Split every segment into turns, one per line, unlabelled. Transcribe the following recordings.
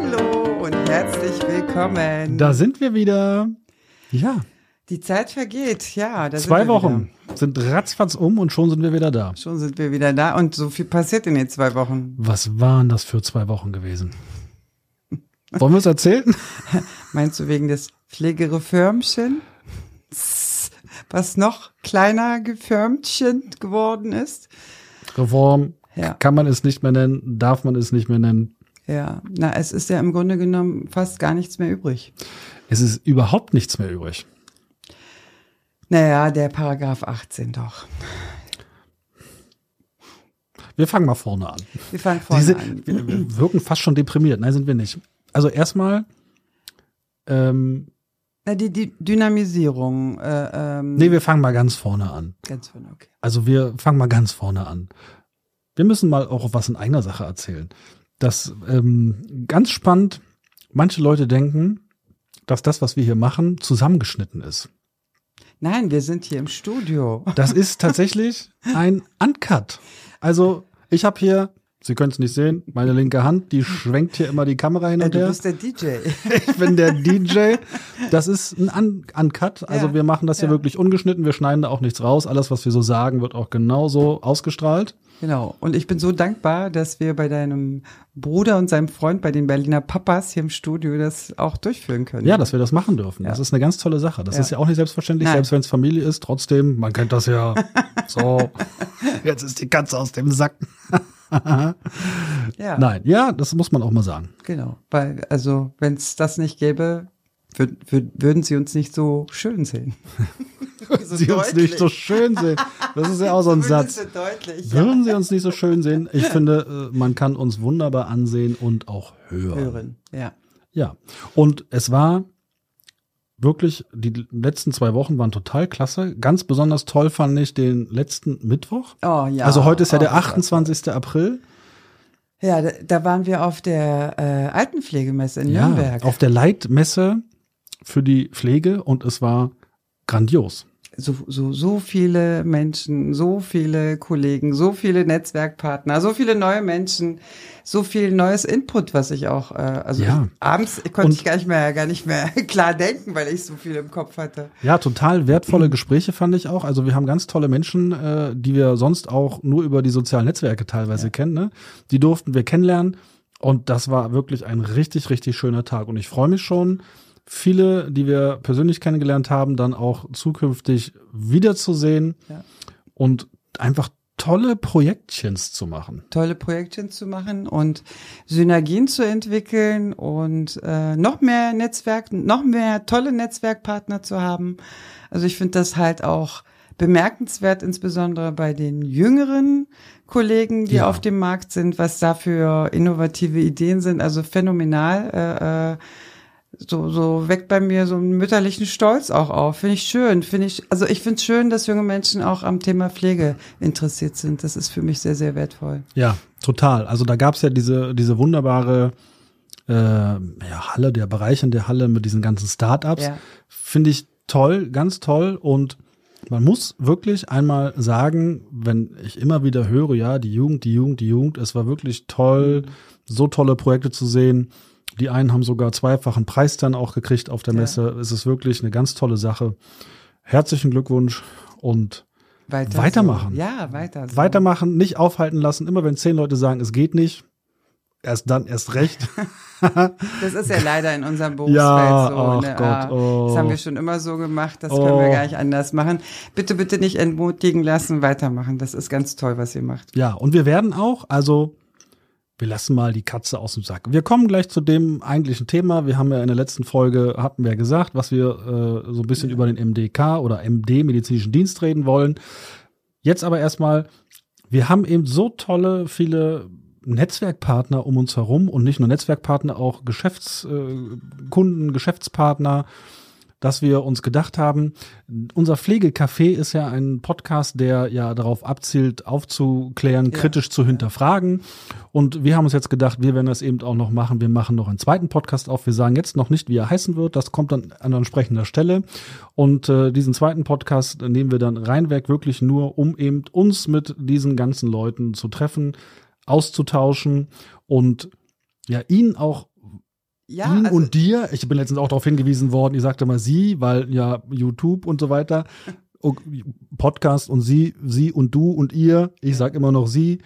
Hallo und herzlich willkommen.
Da sind wir wieder. Ja.
Die Zeit vergeht, ja.
Zwei Wochen wieder. sind ratzfatz um und schon sind wir wieder da.
Schon sind wir wieder da und so viel passiert in den zwei Wochen.
Was waren das für zwei Wochen gewesen? Wollen wir es erzählen?
Meinst du wegen des Pflegereformchen? Was noch kleiner geförmtchen geworden ist?
Reform ja. kann man es nicht mehr nennen, darf man es nicht mehr nennen.
Ja, na, es ist ja im Grunde genommen fast gar nichts mehr übrig.
Es ist überhaupt nichts mehr übrig.
Naja, der Paragraph 18 doch.
Wir fangen mal vorne an.
Wir fangen vorne
Diese,
an.
Wir wirken fast schon deprimiert. Nein, sind wir nicht. Also erstmal. Ähm,
Na, die, die Dynamisierung. Äh, ähm,
nee, wir fangen mal ganz vorne an.
Ganz vorne, okay.
Also wir fangen mal ganz vorne an. Wir müssen mal auch was in eigener Sache erzählen. Das ähm, ganz spannend. Manche Leute denken, dass das, was wir hier machen, zusammengeschnitten ist.
Nein, wir sind hier im Studio.
Das ist tatsächlich ein Uncut. Also ich habe hier, Sie können es nicht sehen, meine linke Hand, die schwenkt hier immer die Kamera hin und her.
Du bist der DJ.
Ich bin der DJ. Das ist ein Un Uncut. Also ja, wir machen das hier ja. wirklich ungeschnitten. Wir schneiden da auch nichts raus. Alles, was wir so sagen, wird auch genauso ausgestrahlt.
Genau. Und ich bin so dankbar, dass wir bei deinem Bruder und seinem Freund, bei den Berliner Papas hier im Studio das auch durchführen können.
Ja, dass wir das machen dürfen. Ja. Das ist eine ganz tolle Sache. Das ist ja auch nicht selbstverständlich, Nein. selbst wenn es Familie ist. Trotzdem, man kennt das ja. so, jetzt ist die Katze aus dem Sack. ja. Nein, ja, das muss man auch mal sagen.
Genau. Weil, also, wenn es das nicht gäbe, würd, würd, würden sie uns nicht so schön sehen.
so sie deutlich. uns nicht so schön sehen. Das ist ja auch so ein Satz.
So deutlich,
Würden sie uns nicht so schön sehen? Ich finde, äh, man kann uns wunderbar ansehen und auch hören.
Hören, ja.
Ja. Und es war wirklich, die letzten zwei Wochen waren total klasse. Ganz besonders toll fand ich den letzten Mittwoch.
Oh ja.
Also heute ist ja oh, der 28. April.
Ja, da, da, waren wir auf der äh, Altenpflegemesse in ja, Nürnberg.
Auf der Leitmesse für die Pflege und es war grandios
so, so, so viele Menschen, so viele Kollegen, so viele Netzwerkpartner, so viele neue Menschen, so viel neues Input, was ich auch, äh, also ja. ich, abends konnte Und ich gar nicht mehr, gar nicht mehr klar denken, weil ich so viel im Kopf hatte.
Ja, total wertvolle Gespräche fand ich auch. Also wir haben ganz tolle Menschen, äh, die wir sonst auch nur über die sozialen Netzwerke teilweise ja. kennen. Ne? Die durften wir kennenlernen. Und das war wirklich ein richtig, richtig schöner Tag. Und ich freue mich schon, viele, die wir persönlich kennengelernt haben, dann auch zukünftig wiederzusehen ja. und einfach tolle Projektchens zu machen.
Tolle Projektchens zu machen und Synergien zu entwickeln und äh, noch mehr Netzwerk, noch mehr tolle Netzwerkpartner zu haben. Also ich finde das halt auch bemerkenswert, insbesondere bei den jüngeren Kollegen, die ja. auf dem Markt sind, was da für innovative Ideen sind. Also phänomenal. Äh, äh, so, so weckt bei mir so einen mütterlichen Stolz auch auf. Finde ich schön. Finde ich, also ich finde es schön, dass junge Menschen auch am Thema Pflege interessiert sind. Das ist für mich sehr, sehr wertvoll.
Ja, total. Also da gab es ja diese, diese wunderbare äh, ja, Halle, der Bereich in der Halle mit diesen ganzen Startups. Ja. Finde ich toll, ganz toll. Und man muss wirklich einmal sagen, wenn ich immer wieder höre, ja, die Jugend, die Jugend, die Jugend, es war wirklich toll, so tolle Projekte zu sehen die einen haben sogar zweifachen Preis dann auch gekriegt auf der Messe. Ja. Es ist wirklich eine ganz tolle Sache. Herzlichen Glückwunsch und weiter weitermachen.
So. Ja, weiter.
So. Weitermachen, nicht aufhalten lassen. Immer wenn zehn Leute sagen, es geht nicht, erst dann erst recht.
das ist ja leider in unserem Berufsfeld
ja,
so.
Ach ne? Gott, oh.
Das haben wir schon immer so gemacht, das oh. können wir gar nicht anders machen. Bitte, bitte nicht entmutigen lassen, weitermachen. Das ist ganz toll, was ihr macht.
Ja, und wir werden auch, also wir lassen mal die Katze aus dem Sack. Wir kommen gleich zu dem eigentlichen Thema. Wir haben ja in der letzten Folge, hatten wir gesagt, was wir äh, so ein bisschen ja. über den MDK oder MD, medizinischen Dienst reden wollen. Jetzt aber erstmal, wir haben eben so tolle, viele Netzwerkpartner um uns herum und nicht nur Netzwerkpartner, auch Geschäftskunden, äh, Geschäftspartner, dass wir uns gedacht haben, unser Pflegecafé ist ja ein Podcast, der ja darauf abzielt, aufzuklären, ja. kritisch zu hinterfragen. Und wir haben uns jetzt gedacht, wir werden das eben auch noch machen. Wir machen noch einen zweiten Podcast auf. Wir sagen jetzt noch nicht, wie er heißen wird. Das kommt dann an entsprechender Stelle. Und äh, diesen zweiten Podcast nehmen wir dann reinweg wirklich nur, um eben uns mit diesen ganzen Leuten zu treffen, auszutauschen und ja, ihnen auch
Ja,
Ihnen
also-
und dir. Ich bin letztens auch darauf hingewiesen worden, ihr sagte mal sie, weil ja YouTube und so weiter. Podcast und sie, sie und du und ihr. Ich sag immer noch sie.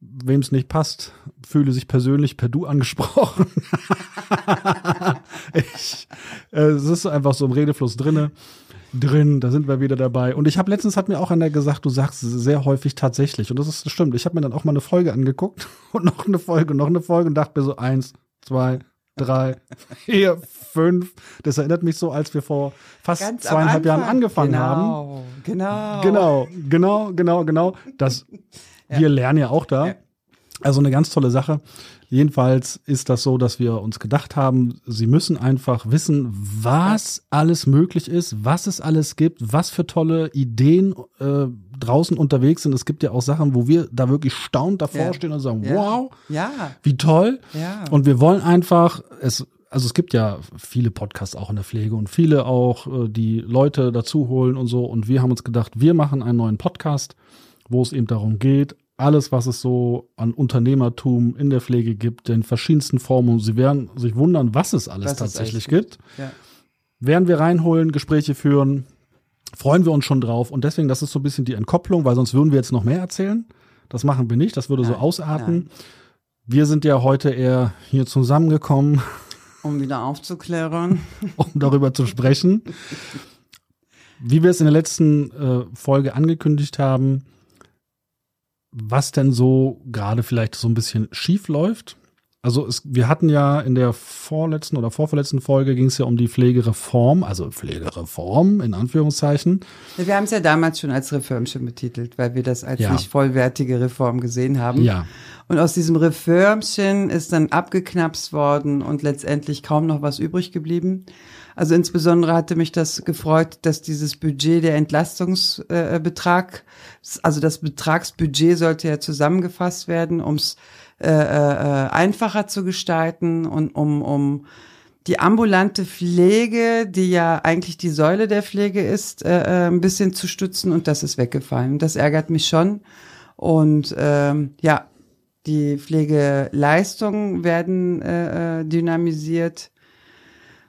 Wem es nicht passt, fühle sich persönlich per Du angesprochen. ich, äh, es ist einfach so im Redefluss drinne. Drin, da sind wir wieder dabei. Und ich habe letztens hat mir auch einer gesagt, du sagst sehr häufig tatsächlich. Und das ist das stimmt. Ich habe mir dann auch mal eine Folge angeguckt und noch eine Folge, noch eine Folge und dachte mir so eins, zwei, drei, vier, fünf. Das erinnert mich so, als wir vor fast
Ganz
zweieinhalb Jahren angefangen haben.
Genau, genau.
Genau, genau, genau, genau. Das, Wir lernen ja auch da.
Ja.
Also eine ganz tolle Sache. Jedenfalls ist das so, dass wir uns gedacht haben, Sie müssen einfach wissen, was alles möglich ist, was es alles gibt, was für tolle Ideen äh, draußen unterwegs sind. Es gibt ja auch Sachen, wo wir da wirklich staunt davor
Ja.
stehen und sagen,
Ja.
wow,
Ja,
wie toll.
ja.
Und wir wollen einfach, es, also es gibt ja viele Podcasts auch in der Pflege und viele auch, äh, die Leute dazu holen und so. Und wir haben uns gedacht, wir machen einen neuen Podcast, wo es eben darum geht, alles, was es so an Unternehmertum in der Pflege gibt, in verschiedensten Formen. Sie werden sich wundern, was es alles
Was
tatsächlich gibt.
ja.
Werden wir reinholen, Gespräche führen, freuen wir uns schon drauf. Und deswegen, das ist so ein bisschen die Entkopplung, weil sonst würden wir jetzt noch mehr erzählen. Das machen wir nicht, das würde so
Nein,
ausarten.
nein.
Wir sind ja heute eher hier zusammengekommen,
Um wieder aufzuklären.
um darüber zu sprechen. Wie wir es in der letzten äh, Folge angekündigt haben, was denn so gerade vielleicht so ein bisschen schief läuft. Also es, wir hatten ja in der vorletzten oder vorverletzten Folge ging es ja um die Pflegereform, also Pflegereform in Anführungszeichen.
Wir haben es ja damals schon als Reformchen betitelt, weil wir das als
Ja.
nicht vollwertige Reform gesehen haben.
Ja,
Und aus diesem Reformchen ist dann abgeknapst worden und letztendlich kaum noch was übrig geblieben. Also insbesondere hatte mich das gefreut, dass dieses Budget der Entlastungsbetrag, äh, also das Betragsbudget sollte ja zusammengefasst werden, um es äh, äh, einfacher zu gestalten und um, um die ambulante Pflege, die ja eigentlich die Säule der Pflege ist, äh, äh, ein bisschen zu stützen und das ist weggefallen. Das ärgert mich schon. Und ähm, ja, die Pflegeleistungen werden äh, äh, dynamisiert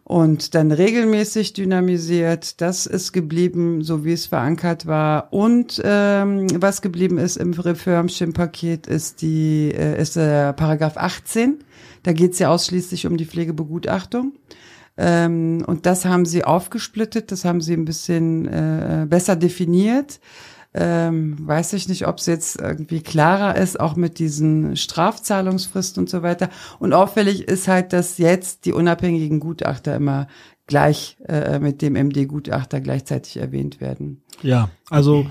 und dann regelmäßig dynamisiert. Das ist geblieben, so wie es verankert war. Und ähm, was geblieben ist im Reformchen-Paket ist die äh, ist der Paragraph 18. Da geht es ja ausschließlich um die Pflegebegutachtung. Ähm, und das haben sie aufgesplittet, das haben sie ein bisschen äh, besser definiert. Ähm, weiß ich nicht, ob es jetzt irgendwie klarer ist, auch mit diesen Strafzahlungsfristen und so weiter. Und auffällig ist halt, dass jetzt die unabhängigen Gutachter immer gleich äh, mit dem MD-Gutachter gleichzeitig erwähnt werden.
ja, also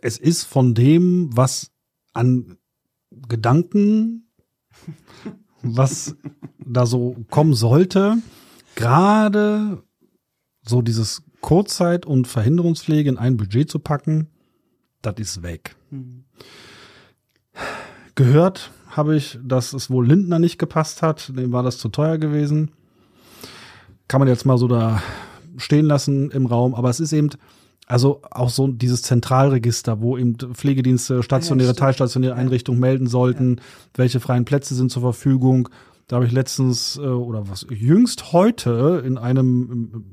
es ist von dem, was an Gedanken, was da so kommen sollte, gerade so dieses Kurzzeit- und Verhinderungspflege in ein Budget zu packen, das ist weg. Gehört habe ich, dass es wohl Lindner nicht gepasst hat, dem war das zu teuer gewesen. Kann man jetzt mal so da stehen lassen im Raum, aber es ist eben, also auch so dieses Zentralregister, wo eben Pflegedienste, stationäre,
stimmt.
teilstationäre
Ja.
Einrichtungen melden sollten, welche freien Plätze sind zur Verfügung. Da habe ich letztens äh, oder was jüngst heute in einem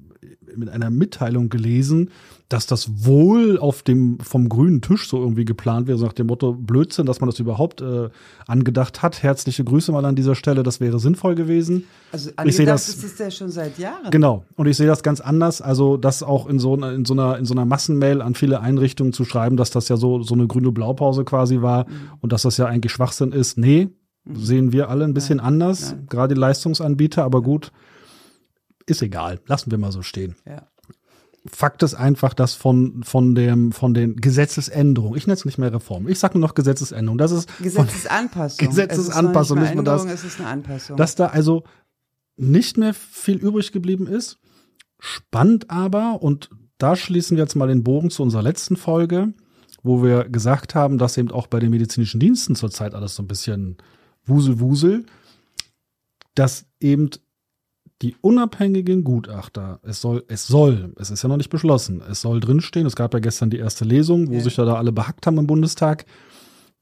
mit einer Mitteilung gelesen, dass das wohl auf dem vom grünen Tisch so irgendwie geplant wäre, so nach dem Motto Blödsinn, dass man das überhaupt äh, angedacht hat. Herzliche Grüße mal an dieser Stelle, das wäre sinnvoll gewesen.
Also
Ich sehe das-
ist es ja schon seit Jahren.
Genau. Und ich sehe das ganz anders. Also, das auch in so, einer- in so einer, in so einer Massenmail an viele Einrichtungen zu schreiben, dass das ja so, so eine grüne Blaupause quasi war
Mhm.
und dass das ja eigentlich Schwachsinn ist. Nee, sehen wir alle ein bisschen
Nein,
anders.
nein.
Gerade die Leistungsanbieter, aber gut. Ist egal. Lassen wir mal so stehen.
Ja.
Fakt ist einfach, dass von, von dem, von den Gesetzesänderungen, ich nenne es nicht mehr Reform, ich sage nur noch Gesetzesänderung, das ist
Gesetzesanpassung.
Gesetzesanpassung,
es
nicht das.
nicht Änderung, es ist eine Anpassung.
dass da also nicht mehr viel übrig geblieben ist. Spannend aber, und da schließen wir jetzt mal den Bogen zu unserer letzten Folge, wo wir gesagt haben, dass eben auch bei den medizinischen Diensten zurzeit alles so ein bisschen Wusel, Wusel, dass eben die unabhängigen Gutachter, es soll, es soll, es ist ja noch nicht beschlossen, es soll drinstehen, es gab ja gestern die erste Lesung, wo
Ja.
sich ja da alle behackt haben im Bundestag.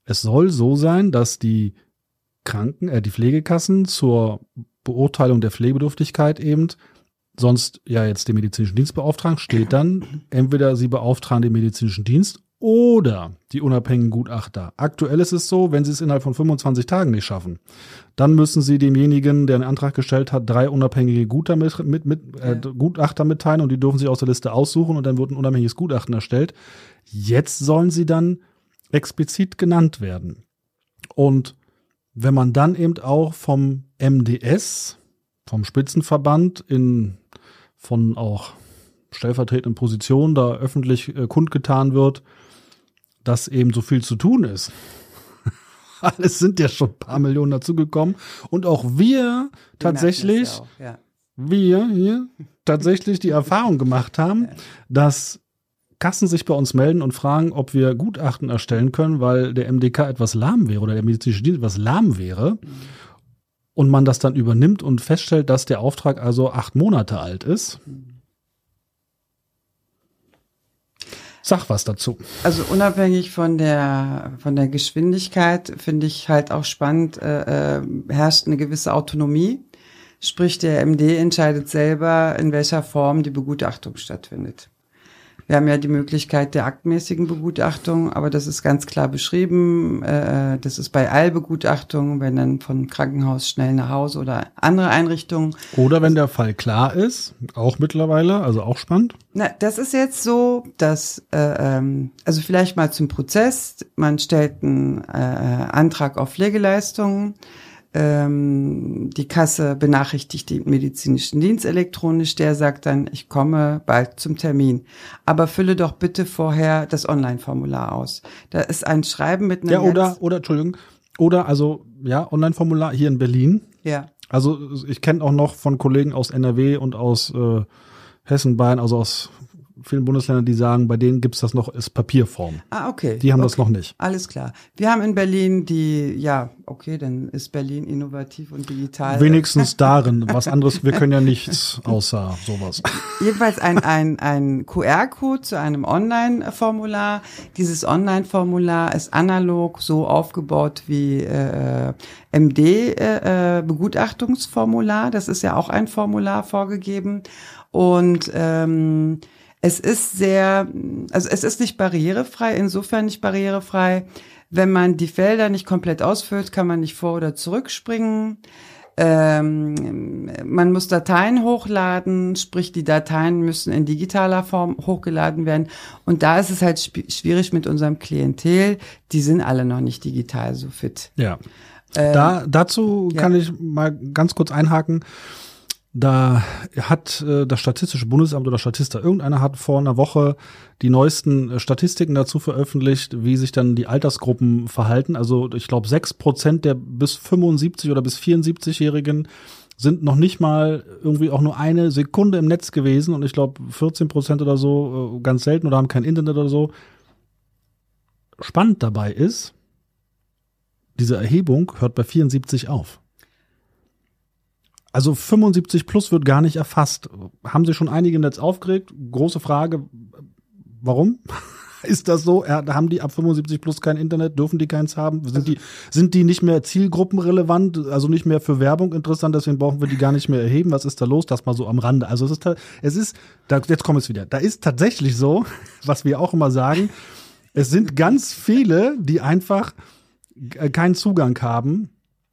Es soll so sein, dass die Kranken, äh, die Pflegekassen zur Beurteilung der Pflegebedürftigkeit eben sonst ja jetzt den medizinischen Dienstbeauftragten steht dann, entweder sie beauftragen den medizinischen Dienst oder die unabhängigen Gutachter. Aktuell ist es so, wenn sie es innerhalb von 25 Tagen nicht schaffen, dann müssen sie demjenigen, der einen Antrag gestellt hat, drei unabhängige Gutachter, mit, mit, mit, äh, Gutachter mitteilen und die dürfen sich aus der Liste aussuchen und dann wird ein unabhängiges Gutachten erstellt. Jetzt sollen sie dann explizit genannt werden. Und wenn man dann eben auch vom MDS, vom Spitzenverband in von auch stellvertretenden Positionen da öffentlich äh, kundgetan wird, dass eben so viel zu tun ist. Alles sind ja schon ein paar Millionen dazugekommen. Und auch wir tatsächlich, ja auch, ja. wir hier tatsächlich die Erfahrung gemacht haben, ja. dass Kassen sich bei uns melden und fragen, ob wir Gutachten erstellen können, weil der MDK etwas lahm wäre oder der medizinische Dienst etwas lahm wäre. Mhm. Und man das dann übernimmt und feststellt, dass der Auftrag also acht Monate alt ist. Mhm Sag was dazu.
Also unabhängig von der von der Geschwindigkeit finde ich halt auch spannend, äh, äh, herrscht eine gewisse Autonomie. Sprich, der MD entscheidet selber, in welcher Form die Begutachtung stattfindet. Wir haben ja die Möglichkeit der aktmäßigen Begutachtung, aber das ist ganz klar beschrieben. Äh, das ist bei Eilbegutachtungen, wenn dann von Krankenhaus schnell nach Hause oder andere Einrichtungen.
Oder wenn der Fall klar ist, auch mittlerweile, also auch spannend.
Na, das ist jetzt so, dass, äh, ähm, also vielleicht mal zum Prozess, man stellt einen äh, Antrag auf Pflegeleistungen ähm, die Kasse benachrichtigt den medizinischen Dienst elektronisch, der sagt dann, ich komme bald zum Termin. Aber fülle doch bitte vorher das Online-Formular aus. Da ist ein Schreiben mit
einem. Ja, oder, oder, Entschuldigung, oder also, ja, Online-Formular hier in Berlin.
Ja.
Also ich kenne auch noch von Kollegen aus NRW und aus äh, Hessen, Bayern, also aus vielen Bundesländern, die sagen, bei denen gibt's das noch als Papierform.
Ah, okay.
Die haben
okay.
das noch nicht.
Alles klar. Wir haben in Berlin die, ja, okay, dann ist Berlin innovativ und digital.
Wenigstens darin. Was anderes, wir können ja nichts außer sowas.
Jedenfalls ein, ein, ein QR-Code zu einem Online-Formular. Dieses Online-Formular ist analog so aufgebaut wie äh, MD-Begutachtungsformular. Äh, das ist ja auch ein Formular vorgegeben. Und ähm, es ist sehr, also es ist nicht barrierefrei, insofern nicht barrierefrei. Wenn man die Felder nicht komplett ausfüllt, kann man nicht vor- oder zurückspringen. Ähm, man muss Dateien hochladen, sprich die Dateien müssen in digitaler Form hochgeladen werden. Und da ist es halt schwierig mit unserem Klientel. Die sind alle noch nicht digital so fit.
Ja. Ähm, da, dazu ja. kann ich mal ganz kurz einhaken. Da hat äh, das Statistische Bundesamt oder Statista, irgendeiner hat vor einer Woche die neuesten äh, Statistiken dazu veröffentlicht, wie sich dann die Altersgruppen verhalten. Also ich glaube, sechs Prozent der bis 75 oder bis 74-Jährigen sind noch nicht mal irgendwie auch nur eine Sekunde im Netz gewesen und ich glaube 14 Prozent oder so äh, ganz selten oder haben kein Internet oder so. Spannend dabei ist, diese Erhebung hört bei 74 auf. Also 75 plus wird gar nicht erfasst. Haben Sie schon einige im Netz aufgeregt? Große Frage, warum? Ist das so? haben die ab 75 plus kein Internet? Dürfen die keins haben? Sind die, sind die nicht mehr zielgruppenrelevant, also nicht mehr für Werbung interessant? Deswegen brauchen wir die gar nicht mehr erheben. Was ist da los? Das mal so am Rande. Also es ist, es ist, da, jetzt kommt es wieder. Da ist tatsächlich so, was wir auch immer sagen. Es sind ganz viele, die einfach keinen Zugang haben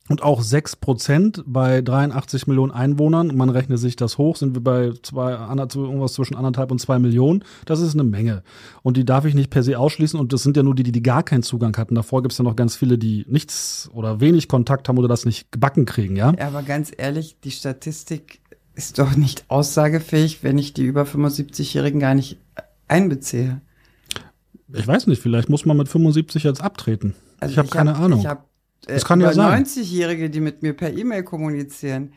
und auch 6 Prozent bei 83 Millionen Einwohnern, man rechnet sich das hoch, sind wir bei zwei, irgendwas zwischen anderthalb und zwei Millionen. Das ist eine Menge. Und die darf ich nicht per se ausschließen. Und das sind ja nur die, die, die gar keinen Zugang hatten. Davor gibt es ja noch ganz viele, die nichts oder wenig Kontakt haben oder das nicht gebacken kriegen, ja?
ja aber ganz ehrlich, die Statistik ist doch nicht aussagefähig, wenn ich die über 75-Jährigen gar nicht einbeziehe.
Ich weiß nicht, vielleicht muss man mit 75 jetzt abtreten. Also ich habe keine hab, Ahnung. Ich
habe das äh, kann ja sein. 90-Jährige, die mit mir per E-Mail kommunizieren.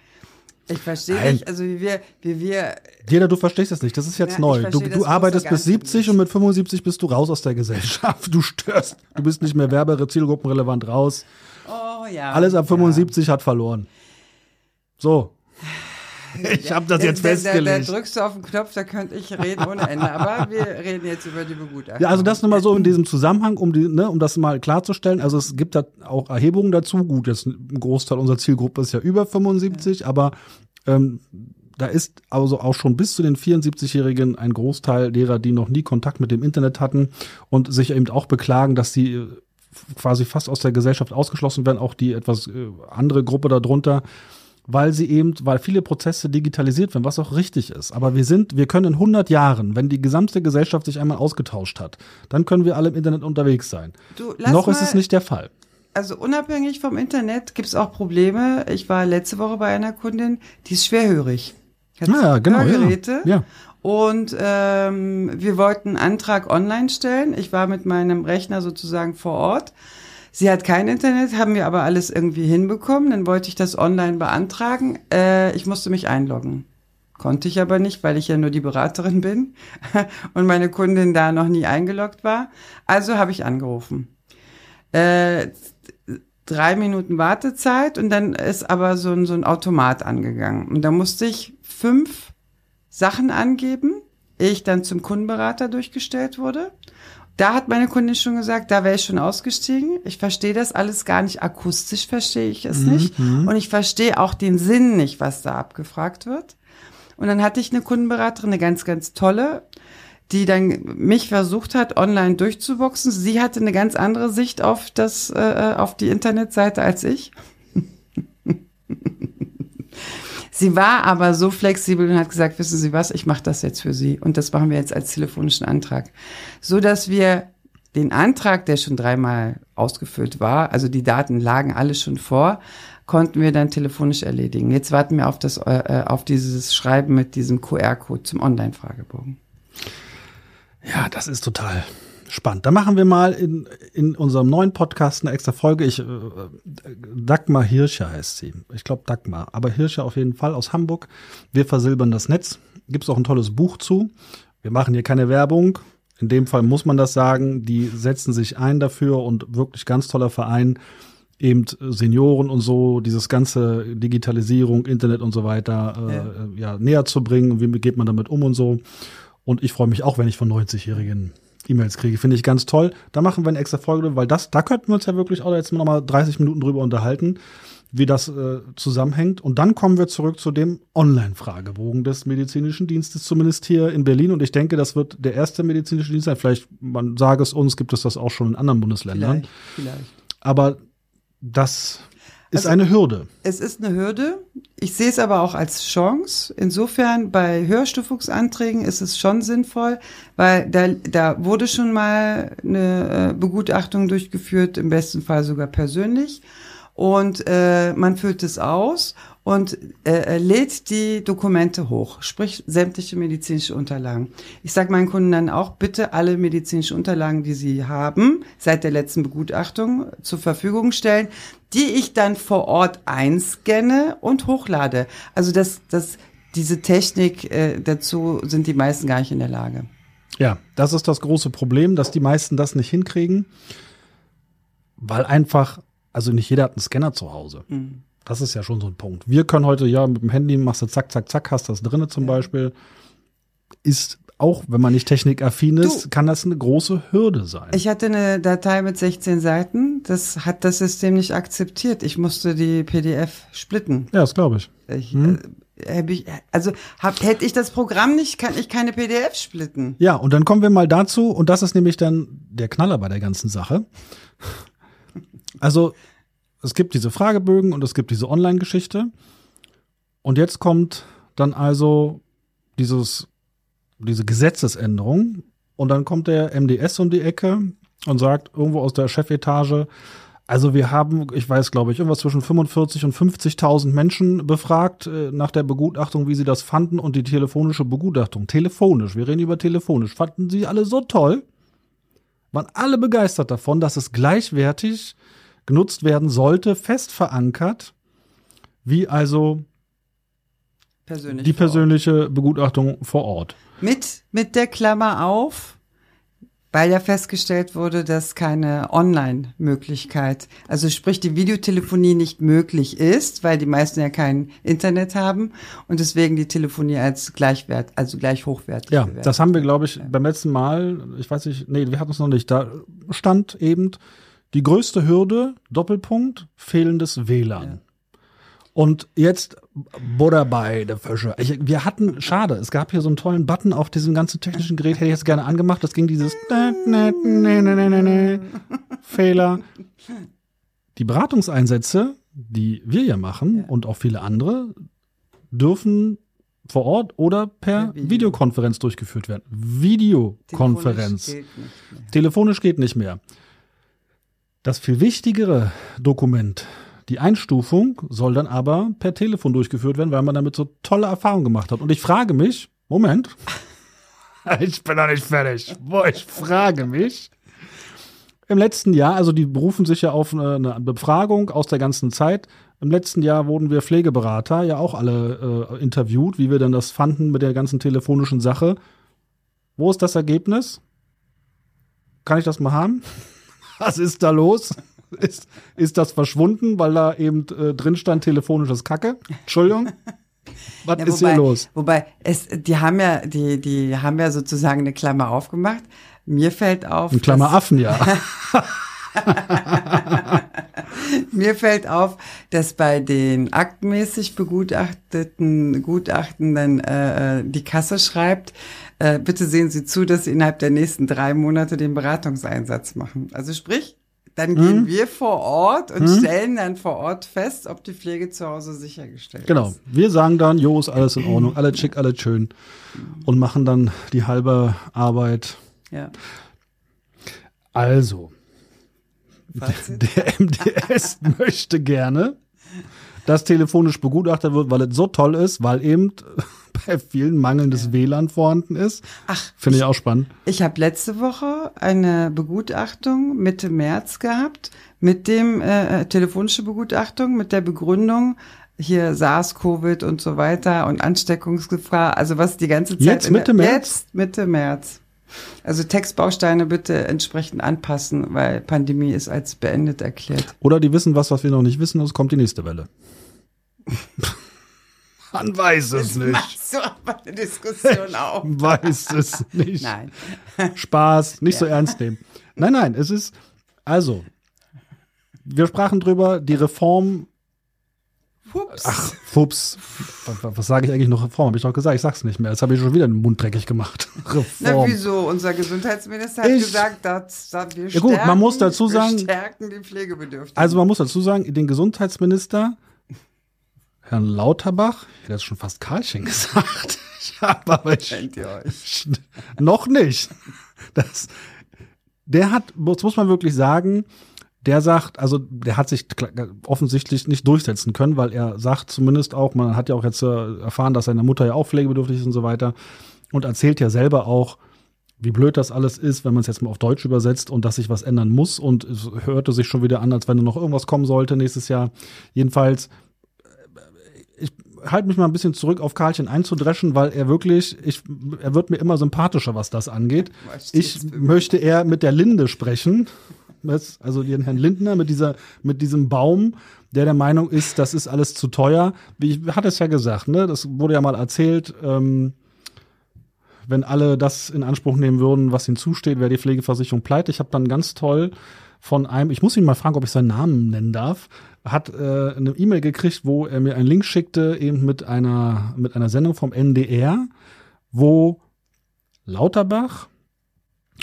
Ich verstehe nicht, also wie wir, wie wir.
Jeder, du verstehst das nicht. Das ist jetzt ja, neu. Du, du arbeitest bis 70 und mit 75 bist du raus aus der Gesellschaft. Du störst. Du bist nicht mehr werbe Zielgruppenrelevant raus.
Oh ja.
Alles ab 75 ja. hat verloren. So. Ich habe das jetzt
da,
festgelegt.
Da, da, drückst du auf den Knopf, da könnte ich reden ohne Ende. Aber wir reden jetzt über die Begutachtung.
Ja, also das nur mal so in diesem Zusammenhang, um, die, ne, um das mal klarzustellen. Also es gibt da auch Erhebungen dazu. Gut, jetzt ein Großteil unserer Zielgruppe ist ja über 75, ja. aber ähm, da ist also auch schon bis zu den 74-Jährigen ein Großteil derer, die noch nie Kontakt mit dem Internet hatten und sich eben auch beklagen, dass sie äh, quasi fast aus der Gesellschaft ausgeschlossen werden, auch die etwas äh, andere Gruppe darunter, weil sie eben, weil viele Prozesse digitalisiert werden, was auch richtig ist. Aber wir sind, wir können in 100 Jahren, wenn die gesamte Gesellschaft sich einmal ausgetauscht hat, dann können wir alle im Internet unterwegs sein. Du, Noch ist es nicht der Fall
also unabhängig vom Internet gibt es auch Probleme. Ich war letzte Woche bei einer Kundin, die ist schwerhörig.
Hat ja, genau.
Hörgeräte.
Ja. ja.
Und ähm, wir wollten einen Antrag online stellen. Ich war mit meinem Rechner sozusagen vor Ort. Sie hat kein Internet, haben wir aber alles irgendwie hinbekommen. Dann wollte ich das online beantragen. Äh, ich musste mich einloggen. Konnte ich aber nicht, weil ich ja nur die Beraterin bin und meine Kundin da noch nie eingeloggt war. Also habe ich angerufen. Äh, drei Minuten Wartezeit und dann ist aber so ein, so ein Automat angegangen. Und da musste ich fünf Sachen angeben, ehe ich dann zum Kundenberater durchgestellt wurde. Da hat meine Kundin schon gesagt, da wäre ich schon ausgestiegen. Ich verstehe das alles gar nicht. Akustisch verstehe ich es mhm. nicht. Und ich verstehe auch den Sinn nicht, was da abgefragt wird. Und dann hatte ich eine Kundenberaterin, eine ganz, ganz tolle, die dann mich versucht hat, online durchzuboxen. Sie hatte eine ganz andere Sicht auf das, äh, auf die Internetseite als ich. Sie war aber so flexibel und hat gesagt, wissen Sie was, ich mache das jetzt für Sie. Und das machen wir jetzt als telefonischen Antrag. So dass wir den Antrag, der schon dreimal ausgefüllt war, also die Daten lagen alle schon vor, konnten wir dann telefonisch erledigen. Jetzt warten wir auf das, äh, auf dieses Schreiben mit diesem QR-Code zum Online-Fragebogen.
Ja, das ist total spannend. Da machen wir mal in, in unserem neuen Podcast eine extra Folge. Ich, äh, Dagmar Hirscher heißt sie. Ich glaube Dagmar. Aber Hirscher auf jeden Fall aus Hamburg. Wir versilbern das Netz. Gibt es auch ein tolles Buch zu. Wir machen hier keine Werbung. In dem Fall muss man das sagen. Die setzen sich ein dafür und wirklich ganz toller Verein. Eben Senioren und so, dieses ganze Digitalisierung, Internet und so weiter, äh, ja. Ja näher zu bringen. Wie geht man damit um und so. Und ich freue mich auch, wenn ich von 90-Jährigen E-Mails kriege. Finde ich ganz toll. Da machen wir eine extra Folge, weil das, da könnten wir uns ja wirklich auch jetzt noch mal 30 Minuten drüber unterhalten, wie das äh, zusammenhängt. Und dann kommen wir zurück zu dem Online-Fragebogen des medizinischen Dienstes, zumindest hier in Berlin. Und ich denke, das wird der erste medizinische Dienst sein. Vielleicht, man sage es uns, gibt es das auch schon in anderen Bundesländern.
Vielleicht, vielleicht.
Aber das ist also, eine Hürde.
Es ist eine Hürde. Ich sehe es aber auch als Chance. Insofern bei Höherstufungsanträgen ist es schon sinnvoll, weil da, da wurde schon mal eine äh, Begutachtung durchgeführt, im besten Fall sogar persönlich. Und äh, man füllt es aus und äh, lädt die Dokumente hoch, sprich sämtliche medizinische Unterlagen. Ich sage meinen Kunden dann auch, bitte alle medizinischen Unterlagen, die sie haben, seit der letzten Begutachtung zur Verfügung stellen, die ich dann vor Ort einscanne und hochlade. Also das, das, diese Technik äh, dazu sind die meisten gar nicht in der Lage.
Ja, das ist das große Problem, dass die meisten das nicht hinkriegen, weil einfach, also nicht jeder hat einen Scanner zu Hause. Mhm. Das ist ja schon so ein Punkt. Wir können heute, ja, mit dem Handy machst du zack, zack, zack, hast das drinne zum. Beispiel. Ist auch, wenn man nicht technikaffin ist, du, kann das eine große Hürde sein.
Ich hatte eine Datei mit 16 Seiten. Das hat das System nicht akzeptiert. Ich musste die PDF splitten.
Ja, das glaube ich.
ich hm. äh, ich, also hab, hätte ich das Programm nicht, kann ich keine PDF splitten.
Ja, und dann kommen wir mal dazu, und das ist nämlich dann der Knaller bei der ganzen Sache. Also es gibt diese Fragebögen und es gibt diese Online-Geschichte. Und jetzt kommt dann also dieses, diese Gesetzesänderung. Und dann kommt der MDS um die Ecke und sagt irgendwo aus der Chefetage, also wir haben, ich weiß glaube ich, irgendwas zwischen 45 und 50.000 Menschen befragt äh, nach der Begutachtung, wie sie das fanden und die telefonische Begutachtung. Telefonisch, wir reden über telefonisch. Fanden sie alle so toll? Waren alle begeistert davon, dass es gleichwertig genutzt werden sollte, fest verankert, wie also
Persönlich
die persönliche Begutachtung vor Ort.
Mit, mit der Klammer auf, weil ja festgestellt wurde, dass keine Online-Möglichkeit, also sprich die Videotelefonie nicht möglich ist, weil die meisten ja kein Internet haben und deswegen die Telefonie als gleichwert, also gleich hochwertig.
Ja, das haben wir, glaube ich, beim letzten Mal, ich weiß nicht, nee, wir hatten es noch nicht, da stand eben die größte Hürde, Doppelpunkt, fehlendes WLAN. Ja. Und jetzt Butter bei der Fische. Ich, wir hatten, schade, es gab hier so einen tollen Button auf diesem ganzen technischen Gerät, hätte ich jetzt gerne angemacht. Das ging dieses Fehler. Die Beratungseinsätze, die wir ja machen und auch viele andere, dürfen vor Ort oder per Video. Videokonferenz durchgeführt werden. Videokonferenz. Telefonisch geht, Telefonisch geht nicht mehr. Das viel wichtigere Dokument die Einstufung soll dann aber per Telefon durchgeführt werden, weil man damit so tolle Erfahrungen gemacht hat. Und ich frage mich, Moment, ich bin noch nicht fertig. Boah, ich frage mich, im letzten Jahr, also die berufen sich ja auf eine Befragung aus der ganzen Zeit. Im letzten Jahr wurden wir Pflegeberater ja auch alle äh, interviewt, wie wir denn das fanden mit der ganzen telefonischen Sache. Wo ist das Ergebnis? Kann ich das mal haben? Was ist da los? ist, ist das verschwunden, weil da eben äh, drin stand telefonisches Kacke? Entschuldigung. Was ja, ist wobei, hier los?
Wobei, es, die haben ja, die, die haben ja sozusagen eine Klammer aufgemacht. Mir fällt auf.
Eine Klammer Affen, ja.
Mir fällt auf, dass bei den aktmäßig begutachteten Gutachten dann äh, äh, die Kasse schreibt, äh, bitte sehen Sie zu, dass Sie innerhalb der nächsten drei Monate den Beratungseinsatz machen. Also sprich, dann gehen hm? wir vor Ort und hm? stellen dann vor Ort fest, ob die Pflege zu Hause sichergestellt
genau. ist. Genau. Wir sagen dann, jo, ist alles in Ordnung, alles schick, alles schön. Und machen dann die halbe Arbeit.
Ja.
Also, Fazit? der MDS möchte gerne, dass telefonisch begutachtet wird, weil es so toll ist, weil eben bei vielen mangelndes ja. WLAN vorhanden ist. Ach, finde ich, auch spannend.
Ich habe letzte Woche eine Begutachtung Mitte März gehabt mit dem äh, telefonische Begutachtung mit der Begründung hier SARS, Covid und so weiter und Ansteckungsgefahr, also was die ganze Zeit
jetzt Mitte März
jetzt Mitte März. Also Textbausteine bitte entsprechend anpassen, weil Pandemie ist als beendet erklärt.
Oder die wissen was, was wir noch nicht wissen, und es kommt die nächste Welle. Man weiß es nicht.
Machst du aber eine Diskussion auch.
weiß es nicht.
Nein.
Spaß, nicht ja. so ernst nehmen. Nein, nein, es ist, also, wir sprachen drüber, die Reform.
Fups.
Ach, Fups. Was, was sage ich eigentlich noch Reform? Habe ich doch gesagt, ich sag's nicht mehr. Jetzt habe ich schon wieder den Mund dreckig gemacht.
Reform. Na, wieso? Unser Gesundheitsminister hat ich, gesagt, dass, dass wir
ja gut, man muss dazu sagen,
stärken die Pflegebedürftigen.
Also man muss dazu sagen, den Gesundheitsminister Herrn Lauterbach, ich hätte jetzt schon fast Karlchen gesagt. Ich habe aber
Kennt ihr euch?
noch nicht. Das, der hat, das muss man wirklich sagen, der sagt, also der hat sich offensichtlich nicht durchsetzen können, weil er sagt zumindest auch, man hat ja auch jetzt äh, erfahren, dass seine Mutter ja auch pflegebedürftig ist und so weiter und erzählt ja selber auch, wie blöd das alles ist, wenn man es jetzt mal auf Deutsch übersetzt und dass sich was ändern muss und es hörte sich schon wieder an, als wenn noch irgendwas kommen sollte nächstes Jahr. Jedenfalls halte mich mal ein bisschen zurück, auf Karlchen einzudreschen, weil er wirklich, ich, er wird mir immer sympathischer, was das angeht. Ich möchte eher mit der Linde sprechen. Also den Herrn Lindner mit dieser, mit diesem Baum, der der Meinung ist, das ist alles zu teuer. Wie ich hatte es ja gesagt, ne? Das wurde ja mal erzählt, ähm, wenn alle das in Anspruch nehmen würden, was ihnen zusteht, wäre die Pflegeversicherung pleite. Ich habe dann ganz toll von einem, ich muss ihn mal fragen, ob ich seinen Namen nennen darf, hat äh, eine E-Mail gekriegt, wo er mir einen Link schickte, eben mit einer, mit einer Sendung vom NDR, wo Lauterbach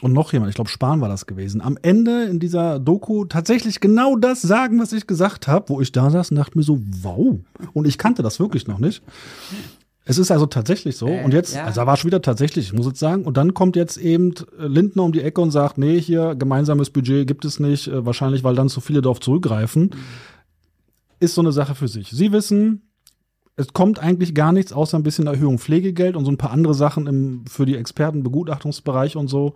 und noch jemand, ich glaube Spahn war das gewesen, am Ende in dieser Doku tatsächlich genau das sagen, was ich gesagt habe, wo ich da saß und dachte mir so, wow. Und ich kannte das wirklich noch nicht. Es ist also tatsächlich so. Äh, und jetzt, ja. also da war schon wieder tatsächlich, ich muss jetzt sagen. Und dann kommt jetzt eben Lindner um die Ecke und sagt, nee, hier gemeinsames Budget gibt es nicht, äh, wahrscheinlich, weil dann zu viele darauf zurückgreifen. Mhm. Ist so eine Sache für sich. Sie wissen, es kommt eigentlich gar nichts außer ein bisschen Erhöhung Pflegegeld und so ein paar andere Sachen im, für die Experten, Begutachtungsbereich und so.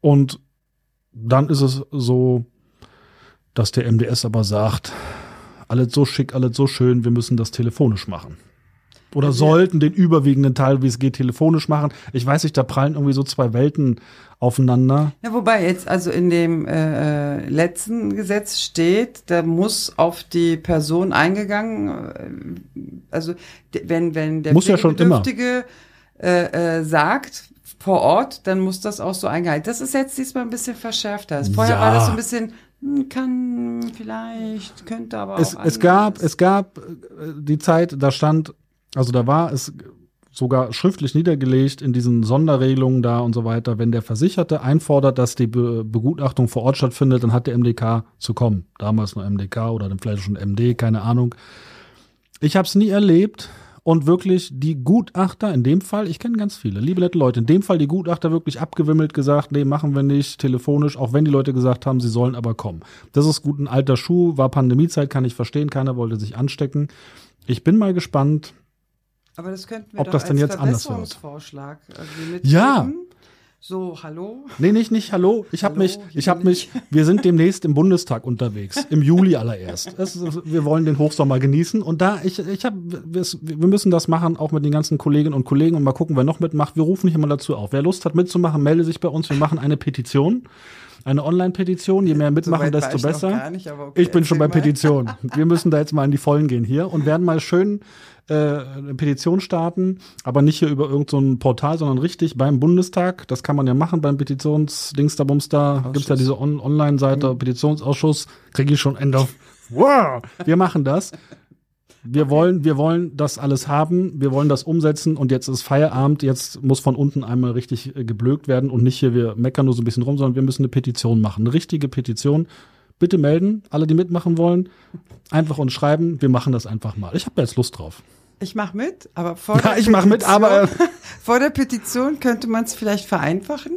Und dann ist es so, dass der MDS aber sagt, alles so schick, alles so schön, wir müssen das telefonisch machen. Oder sollten den überwiegenden Teil, wie es geht, telefonisch machen. Ich weiß nicht, da prallen irgendwie so zwei Welten aufeinander.
Ja, wobei jetzt also in dem äh, letzten Gesetz steht, da muss auf die Person eingegangen, äh, also wenn wenn der
muss ja schon immer.
Äh, äh, sagt vor Ort, dann muss das auch so eingehalten. Das ist jetzt diesmal ein bisschen verschärfter. Vorher
Ja.
war das so ein bisschen hm, kann vielleicht könnte aber auch
Es, es gab, es gab äh, die Zeit, da stand, also da war es sogar schriftlich niedergelegt in diesen Sonderregelungen da und so weiter, wenn der Versicherte einfordert, dass die Be Begutachtung vor Ort stattfindet, dann hat der MDK zu kommen. Damals noch MDK oder dann vielleicht schon MD, keine Ahnung. Ich habe es nie erlebt und wirklich die Gutachter in dem Fall, ich kenne ganz viele, liebe nette Leute, in dem Fall die Gutachter wirklich abgewimmelt gesagt, nee, machen wir nicht, telefonisch, auch wenn die Leute gesagt haben, sie sollen aber kommen. Das ist gut ein alter Schuh, war Pandemiezeit, kann ich verstehen, keiner wollte sich anstecken. Ich bin mal gespannt.
Aber das könnten wir
Ob
doch
das denn
als
jetzt anders wird.
Irgendwie mit
Ja.
So, hallo?
Nee, nicht, nicht, hallo. Ich habe mich, ich habe mich, wir sind demnächst im Bundestag unterwegs, im Juli allererst. Es, wir wollen den Hochsommer genießen und da, ich, ich habe, wir, wir müssen das machen, auch mit den ganzen Kolleginnen und Kollegen und mal gucken, wer noch mitmacht. Wir rufen nicht immer dazu auf. Wer Lust hat mitzumachen, melde sich bei uns. Wir machen eine Petition, eine Online-Petition. Je mehr mitmachen,
war
desto besser.
nicht, okay,
ich bin schon bei
mal.
Petition. Wir müssen da jetzt mal in die Vollen gehen hier und werden mal schön äh, eine Petition starten, aber nicht hier über irgendein so Portal, sondern richtig beim Bundestag. Das kann man ja machen beim Petitionsdings da Bums da. Gibt's ja diese On Online-Seite, Petitionsausschuss. Kriege ich schon Ende. Wow! Wir machen das. Wir wollen, wir wollen das alles haben, wir wollen das umsetzen und jetzt ist Feierabend, jetzt muss von unten einmal richtig äh, geblökt werden und nicht hier, wir meckern nur so ein bisschen rum, sondern wir müssen eine Petition machen, eine richtige Petition. Bitte melden, alle, die mitmachen wollen, einfach uns schreiben, wir machen das einfach mal. Ich habe da jetzt Lust drauf.
Ich mache mit, aber vor
Ja,
der
ich mach mit,
Petition-
aber-
vor der Petition könnte man es vielleicht vereinfachen.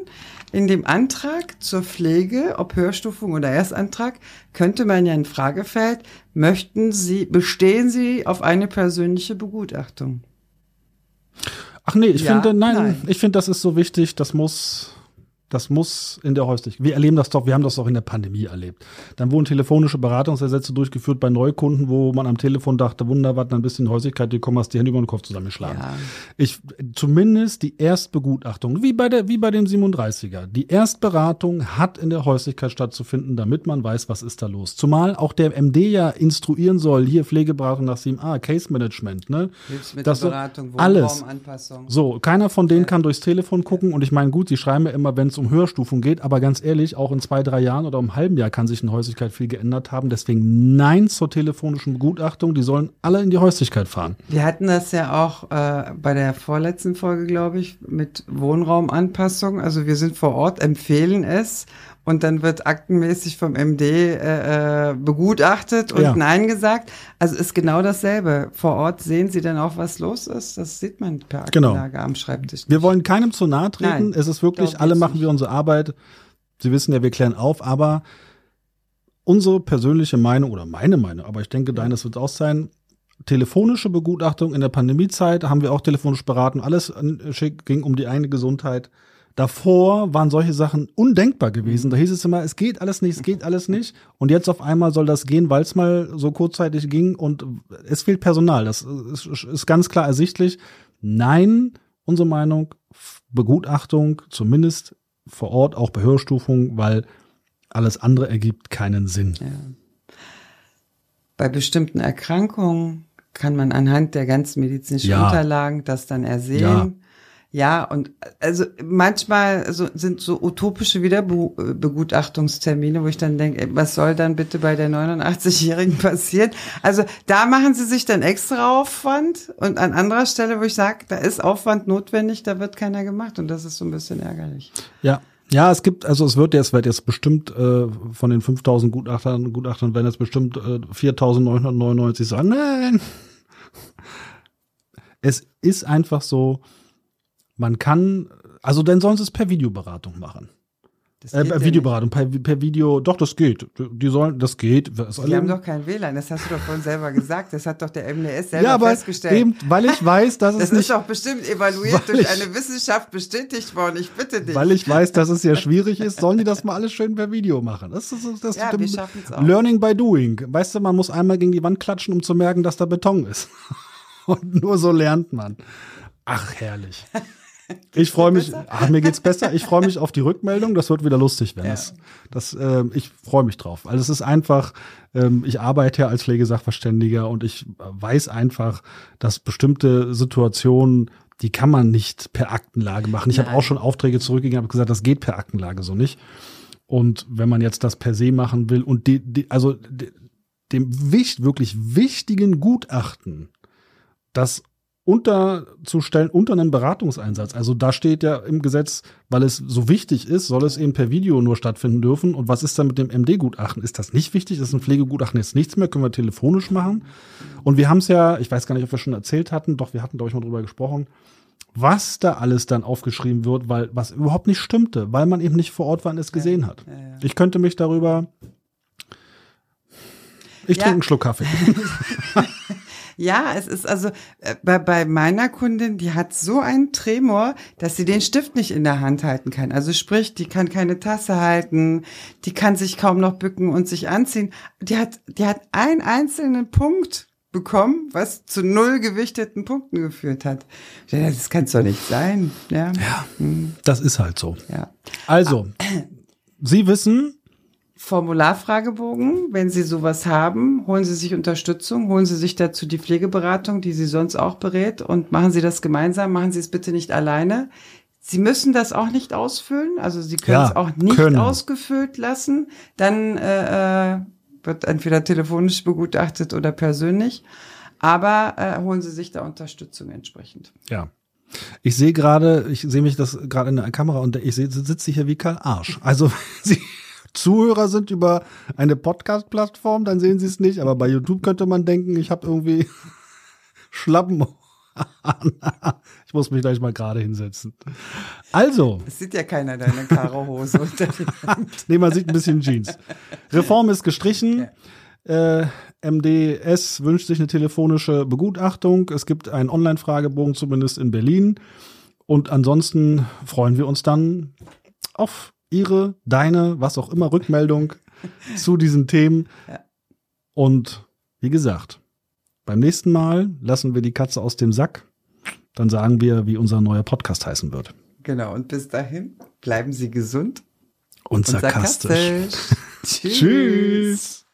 In dem Antrag zur Pflege, ob Hörstufung oder Erstantrag, könnte man ja ein Fragefeld, möchten Sie, bestehen Sie auf eine persönliche Begutachtung?
Ach nee, ich
Ja,
finde, nein,
nein.
ich finde, das ist so wichtig, das muss, das muss in der Häuslichkeit. Wir erleben das doch, wir haben das doch in der Pandemie erlebt. Dann wurden telefonische Beratungsersätze durchgeführt bei Neukunden, wo man am Telefon dachte, wunderbar, dann bist du in die Häuslichkeit gekommen, hast die Hände über den Kopf zusammengeschlagen.
Ja.
Ich, zumindest die Erstbegutachtung, wie bei der, wie bei dem 37er. Die Erstberatung hat in der Häuslichkeit stattzufinden, damit man weiß, was ist da los. Zumal auch der MD ja instruieren soll, hier Pflegeberatung nach 7a, Case Management, ne?
Hilfsmittelberatung,
alles.
Wohnraumanpassung.
So, keiner von denen kann durchs Telefon gucken und ich meine, gut, sie schreiben ja immer, wenn es um Hörstufen geht, aber ganz ehrlich, auch in zwei, drei Jahren oder um halben Jahr kann sich in Häuslichkeit viel geändert haben. Deswegen nein zur telefonischen Begutachtung, die sollen alle in die Häuslichkeit fahren.
Wir hatten das ja auch äh, bei der vorletzten Folge, glaube ich, mit Wohnraumanpassung. Also wir sind vor Ort, empfehlen es und dann wird aktenmäßig vom MD äh, äh, begutachtet und
Ja.
Nein gesagt. Also ist genau dasselbe. Vor Ort sehen Sie dann auch, was los ist. Das sieht man per
Genau.
Aktenlage am Schreibtisch.
Wir wollen keinem zu nahe treten.
Nein,
es ist wirklich, alle machen
nicht.
wir unsere Arbeit. Sie wissen ja, wir klären auf, aber unsere persönliche Meinung oder meine Meinung, aber ich denke, deines wird auch sein, telefonische Begutachtung in der Pandemiezeit haben wir auch telefonisch beraten, alles äh, ging um die eigene Gesundheit. Davor waren solche Sachen undenkbar gewesen. Da hieß es immer, es geht alles nicht, es geht alles nicht. Und jetzt auf einmal soll das gehen, weil es mal so kurzzeitig ging und es fehlt Personal. Das ist, ist ganz klar ersichtlich. Nein, unsere Meinung, Begutachtung, zumindest vor Ort, auch bei Hörstufung, weil alles andere ergibt keinen Sinn.
Ja. Bei bestimmten Erkrankungen kann man anhand der ganzen medizinischen
Ja.
Unterlagen das dann ersehen. Ja. Und also manchmal so, sind so utopische Wiederbegutachtungstermine, wo ich dann denke, ey, was soll dann bitte bei der 89-Jährigen passieren? Also da machen sie sich dann extra Aufwand und an anderer Stelle, wo ich sage, da ist Aufwand notwendig, da wird keiner gemacht und das ist so ein bisschen ärgerlich.
Ja. Ja, es gibt, also es wird jetzt, wird jetzt bestimmt äh, von den 5000 Gutachtern, Gutachtern werden jetzt bestimmt äh, 4999 sagen, nein. Es ist einfach so, man kann, also denn sonst es per Videoberatung machen.
Das
Äh, per Videoberatung, per, per Video, doch, das geht. Die sollen, das geht.
Nicht. Die haben doch kein WLAN, das hast du doch vorhin selber gesagt. Das hat doch der MDS selber
ja, aber
festgestellt.
eben, weil ich weiß, dass
Das
es nicht,
ist doch bestimmt evaluiert durch
ich-
eine Wissenschaft bestätigt worden. Ich bitte dich.
weil ich weiß, dass es ja schwierig ist, sollen die das mal alles schön per Video machen. Das ist das, das
Ja, wir schaffen's auch.
Learning by doing. Weißt du, man muss einmal gegen die Wand klatschen, um zu merken, dass da Beton ist. Und nur so lernt man. Ach, herrlich. Ich freue mich, ach, mir geht's besser. Ich freue mich auf die Rückmeldung. Das wird wieder lustig, wenn ja. es. Das, äh, ich freue mich drauf. Also es ist einfach, ähm, ich arbeite ja als Pflegesachverständiger und ich weiß einfach, dass bestimmte Situationen, die kann man nicht per Aktenlage machen. Ich habe auch schon Aufträge zurückgegeben, habe gesagt, das geht per Aktenlage so nicht. Und wenn man jetzt das per se machen will und die, die also die, dem wirklich wichtigen Gutachten, das unterzustellen unter einen Beratungseinsatz. Also da steht ja im Gesetz, weil es so wichtig ist, soll es eben per Video nur stattfinden dürfen. Und was ist dann mit dem MD-Gutachten? Ist das nicht wichtig? Ist ein Pflegegutachten jetzt nichts mehr? Können wir telefonisch machen? Und wir haben es ja, ich weiß gar nicht, ob wir schon erzählt hatten, doch wir hatten, glaube ich, mal drüber gesprochen, was da alles dann aufgeschrieben wird, weil was überhaupt nicht stimmte, weil man eben nicht vor Ort war und es gesehen ja, hat. Ja, ja. Ich könnte mich darüber. Ich trinke einen Schluck Kaffee.
Ja, es ist also äh, bei, bei meiner Kundin, die hat so einen Tremor, dass sie den Stift nicht in der Hand halten kann. Also sprich, die kann keine Tasse halten, die kann sich kaum noch bücken und sich anziehen. Die hat, die hat einen einzelnen Punkt bekommen, was zu null gewichteten Punkten geführt hat. Das kann es doch nicht sein. Ja,
ja hm. das ist halt so. Ja. Also, ah. Sie wissen,
Formularfragebogen. Wenn Sie sowas haben, holen Sie sich Unterstützung, holen Sie sich dazu die Pflegeberatung, die Sie sonst auch berät und machen Sie das gemeinsam, machen Sie es bitte nicht alleine. Sie müssen das auch nicht ausfüllen, also Sie können ja, es auch nicht können. ausgefüllt lassen. Dann äh, äh, wird entweder telefonisch begutachtet oder persönlich. Aber äh, holen Sie sich da Unterstützung entsprechend.
Ja. Ich sehe gerade, ich sehe mich das gerade in der Kamera und ich sitze hier wie Karl Arsch. Also Sie Zuhörer sind über eine Podcast-Plattform, dann sehen sie es nicht. Aber bei YouTube könnte man denken, ich habe irgendwie Schlappen. ich muss mich gleich mal gerade hinsetzen. Also.
Es sieht ja keiner deine Karo-Hose unter
Nee, man sieht ein bisschen Jeans. Reform ist gestrichen. Äh, MDS wünscht sich eine telefonische Begutachtung. Es gibt einen Online-Fragebogen, zumindest in Berlin. Und ansonsten freuen wir uns dann auf ihre, deine, was auch immer, Rückmeldung zu diesen Themen. Ja. Und wie gesagt, beim nächsten Mal lassen wir die Katze aus dem Sack. Dann sagen wir, wie unser neuer Podcast heißen wird.
Genau, und bis dahin bleiben Sie gesund
und, und sarkastisch. sarkastisch. Tschüss.